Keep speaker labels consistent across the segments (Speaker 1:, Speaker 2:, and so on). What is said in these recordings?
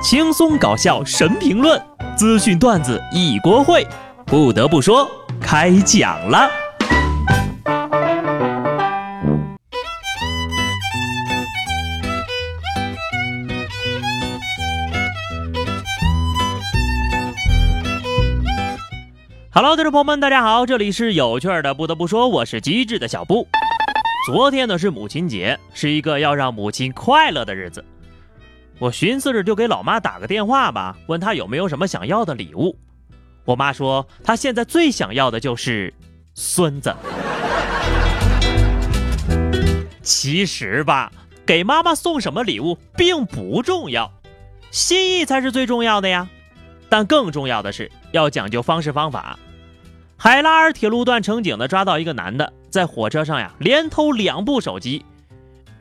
Speaker 1: 轻松搞笑神评论，资讯段子一锅烩。不得不说，开讲了。Hello，听众朋友们，大家好，这里是有趣的。不得不说，我是机智的小布。昨天呢是母亲节，是一个要让母亲快乐的日子。我寻思着就给老妈打个电话吧，问她有没有什么想要的礼物。我妈说她现在最想要的就是孙子。其实吧，给妈妈送什么礼物并不重要，心意才是最重要的呀。但更重要的是要讲究方式方法。海拉尔铁路段乘警的抓到一个男的在火车上呀连偷两部手机，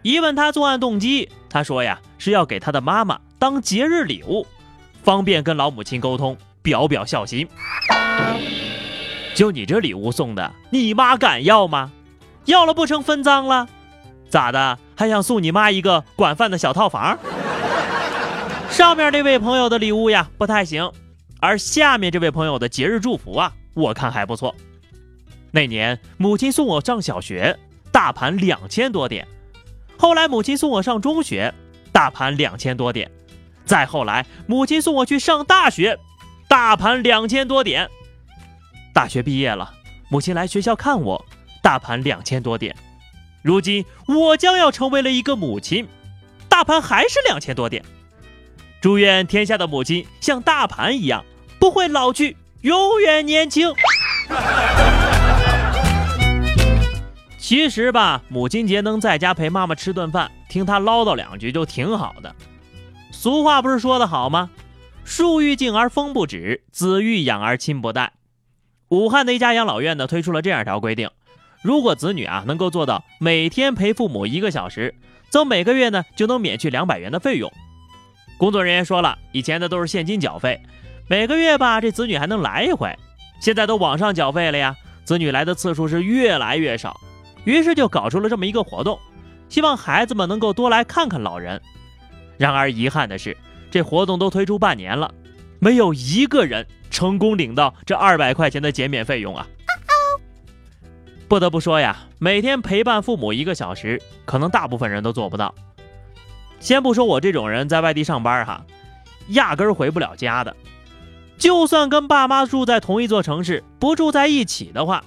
Speaker 1: 一问他作案动机，他说呀。是要给他的妈妈当节日礼物，方便跟老母亲沟通，表表孝心。就你这礼物送的，你妈敢要吗？要了不成分赃了？咋的？还想送你妈一个管饭的小套房？上面这位朋友的礼物呀不太行，而下面这位朋友的节日祝福啊，我看还不错。那年母亲送我上小学，大盘两千多点。后来母亲送我上中学。大盘两千多点，再后来，母亲送我去上大学，大盘两千多点。大学毕业了，母亲来学校看我，大盘两千多点。如今我将要成为了一个母亲，大盘还是两千多点。祝愿天下的母亲像大盘一样，不会老去，永远年轻。其实吧，母亲节能在家陪妈妈吃顿饭，听她唠叨两句就挺好的。俗话不是说的好吗？树欲静而风不止，子欲养而亲不待。武汉的一家养老院呢，推出了这样一条规定：如果子女啊能够做到每天陪父母一个小时，则每个月呢就能免去两百元的费用。工作人员说了，以前的都是现金缴费，每个月吧这子女还能来一回，现在都网上缴费了呀，子女来的次数是越来越少。于是就搞出了这么一个活动，希望孩子们能够多来看看老人。然而遗憾的是，这活动都推出半年了，没有一个人成功领到这二百块钱的减免费用啊！不得不说呀，每天陪伴父母一个小时，可能大部分人都做不到。先不说我这种人在外地上班哈，压根儿回不了家的。就算跟爸妈住在同一座城市，不住在一起的话。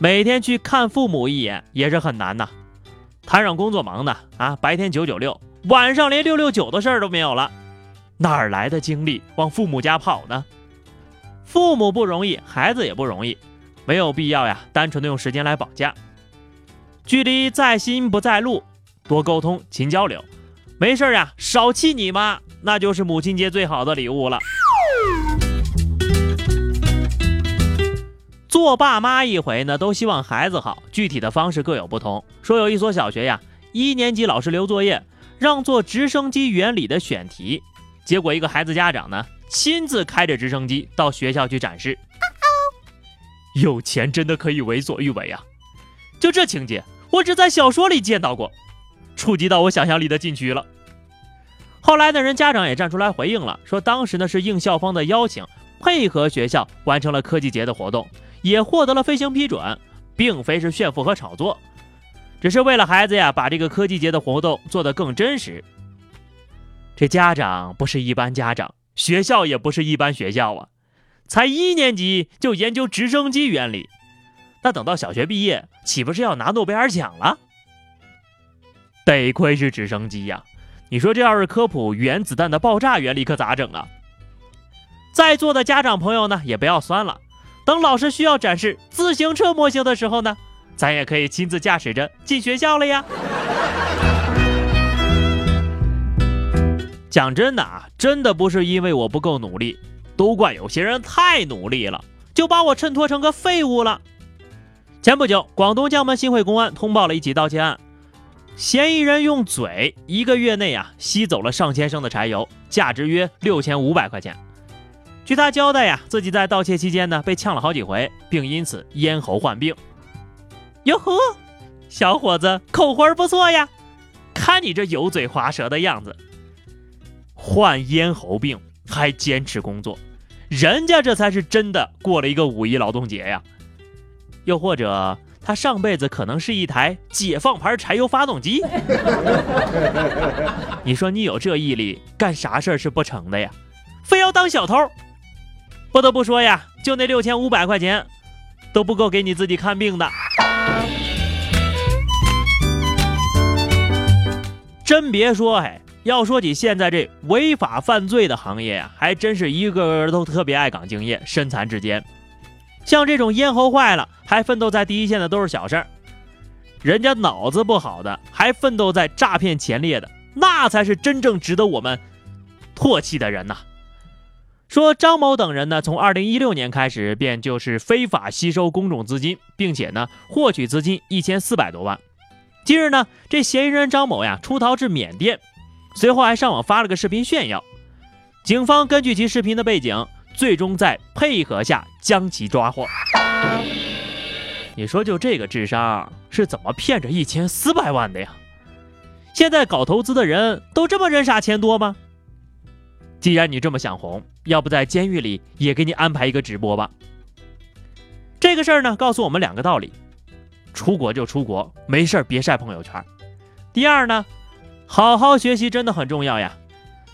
Speaker 1: 每天去看父母一眼也是很难呐，摊上工作忙的啊，白天九九六，晚上连六六九的事儿都没有了，哪儿来的精力往父母家跑呢？父母不容易，孩子也不容易，没有必要呀，单纯的用时间来绑架。距离在心不在路，多沟通勤交流，没事儿呀，少气你妈，那就是母亲节最好的礼物了。做爸妈一回呢，都希望孩子好，具体的方式各有不同。说有一所小学呀，一年级老师留作业，让做直升机原理的选题，结果一个孩子家长呢，亲自开着直升机到学校去展示。有钱真的可以为所欲为啊！就这情节，我只在小说里见到过，触及到我想象力的禁区了。后来的人家长也站出来回应了，说当时呢是应校方的邀请，配合学校完成了科技节的活动。也获得了飞行批准，并非是炫富和炒作，只是为了孩子呀，把这个科技节的活动做得更真实。这家长不是一般家长，学校也不是一般学校啊，才一年级就研究直升机原理，那等到小学毕业，岂不是要拿诺贝尔奖了？得亏是直升机呀，你说这要是科普原子弹的爆炸原理，可咋整啊？在座的家长朋友呢，也不要酸了。等老师需要展示自行车模型的时候呢，咱也可以亲自驾驶着进学校了呀。讲真的啊，真的不是因为我不够努力，都怪有些人太努力了，就把我衬托成个废物了。前不久，广东江门新会公安通报了一起盗窃案，嫌疑人用嘴一个月内啊吸走了上千升的柴油，价值约六千五百块钱。据他交代呀，自己在盗窃期间呢被呛了好几回，并因此咽喉患病。哟呵，小伙子口活不错呀，看你这油嘴滑舌的样子，患咽喉病还坚持工作，人家这才是真的过了一个五一劳动节呀。又或者他上辈子可能是一台解放牌柴油发动机。你说你有这毅力，干啥事儿是不成的呀？非要当小偷？不得不说呀，就那六千五百块钱，都不够给你自己看病的。真别说，哎，要说起现在这违法犯罪的行业呀，还真是一个个都特别爱岗敬业，身残志坚。像这种咽喉坏了还奋斗在第一线的都是小事儿，人家脑子不好的还奋斗在诈骗前列的，那才是真正值得我们唾弃的人呐。说张某等人呢，从二零一六年开始便就是非法吸收公众资金，并且呢获取资金一千四百多万。近日呢，这嫌疑人张某呀出逃至缅甸，随后还上网发了个视频炫耀。警方根据其视频的背景，最终在配合下将其抓获。你说就这个智商是怎么骗着一千四百万的呀？现在搞投资的人都这么人傻钱多吗？既然你这么想红，要不在监狱里也给你安排一个直播吧？这个事儿呢，告诉我们两个道理。出国就出国，没事儿别晒朋友圈。第二呢，好好学习真的很重要呀。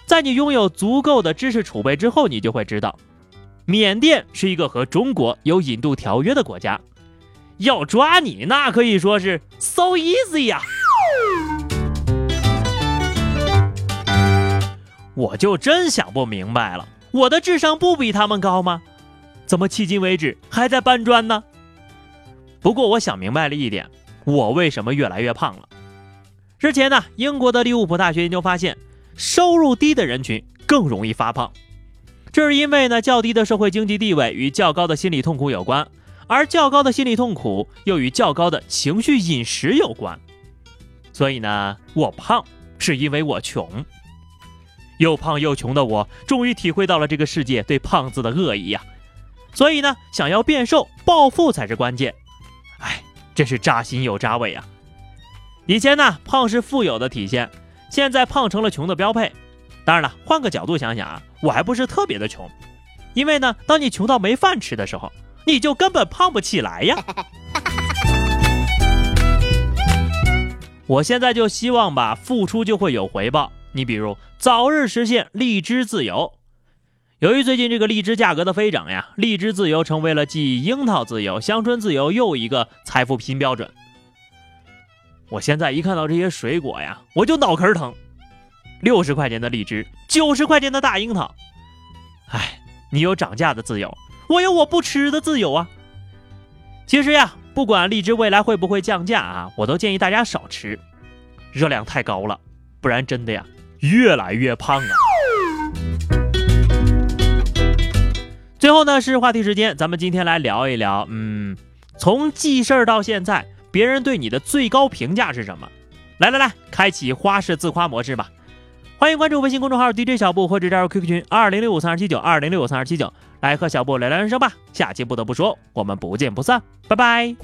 Speaker 1: 在你拥有足够的知识储备之后，你就会知道，缅甸是一个和中国有引渡条约的国家，要抓你那可以说是 so easy 呀。我就真想不明白了，我的智商不比他们高吗？怎么迄今为止还在搬砖呢？不过我想明白了一点，我为什么越来越胖了？之前呢，英国的利物浦大学研究发现，收入低的人群更容易发胖，这是因为呢，较低的社会经济地位与较高的心理痛苦有关，而较高的心理痛苦又与较高的情绪饮食有关。所以呢，我胖是因为我穷，又胖又穷的我，终于体会到了这个世界对胖子的恶意呀。所以呢，想要变瘦暴富才是关键。哎真是扎心又扎胃啊！以前呢，胖是富有的体现，现在胖成了穷的标配。当然了，换个角度想想啊，我还不是特别的穷，因为呢，当你穷到没饭吃的时候，你就根本胖不起来呀。我现在就希望吧，付出就会有回报。你比如早日实现荔枝自由。由于最近这个荔枝价格的飞涨呀，荔枝自由成为了继樱桃自由、香椿自由又一个财富新标准。我现在一看到这些水果呀，我就脑壳疼。六十块钱的荔枝，九十块钱的大樱桃，哎，你有涨价的自由，我有我不吃的自由啊。其实呀，不管荔枝未来会不会降价啊，我都建议大家少吃，热量太高了，不然真的呀，越来越胖啊。最后呢是话题时间，咱们今天来聊一聊，嗯，从记事儿到现在，别人对你的最高评价是什么？来来来，开启花式自夸模式吧！欢迎关注微信公众号 DJ 小布或者加入 QQ 群二零六五三二七九二零六五三二七九，来和小布聊聊人生吧。下期不得不说，我们不见不散，拜拜。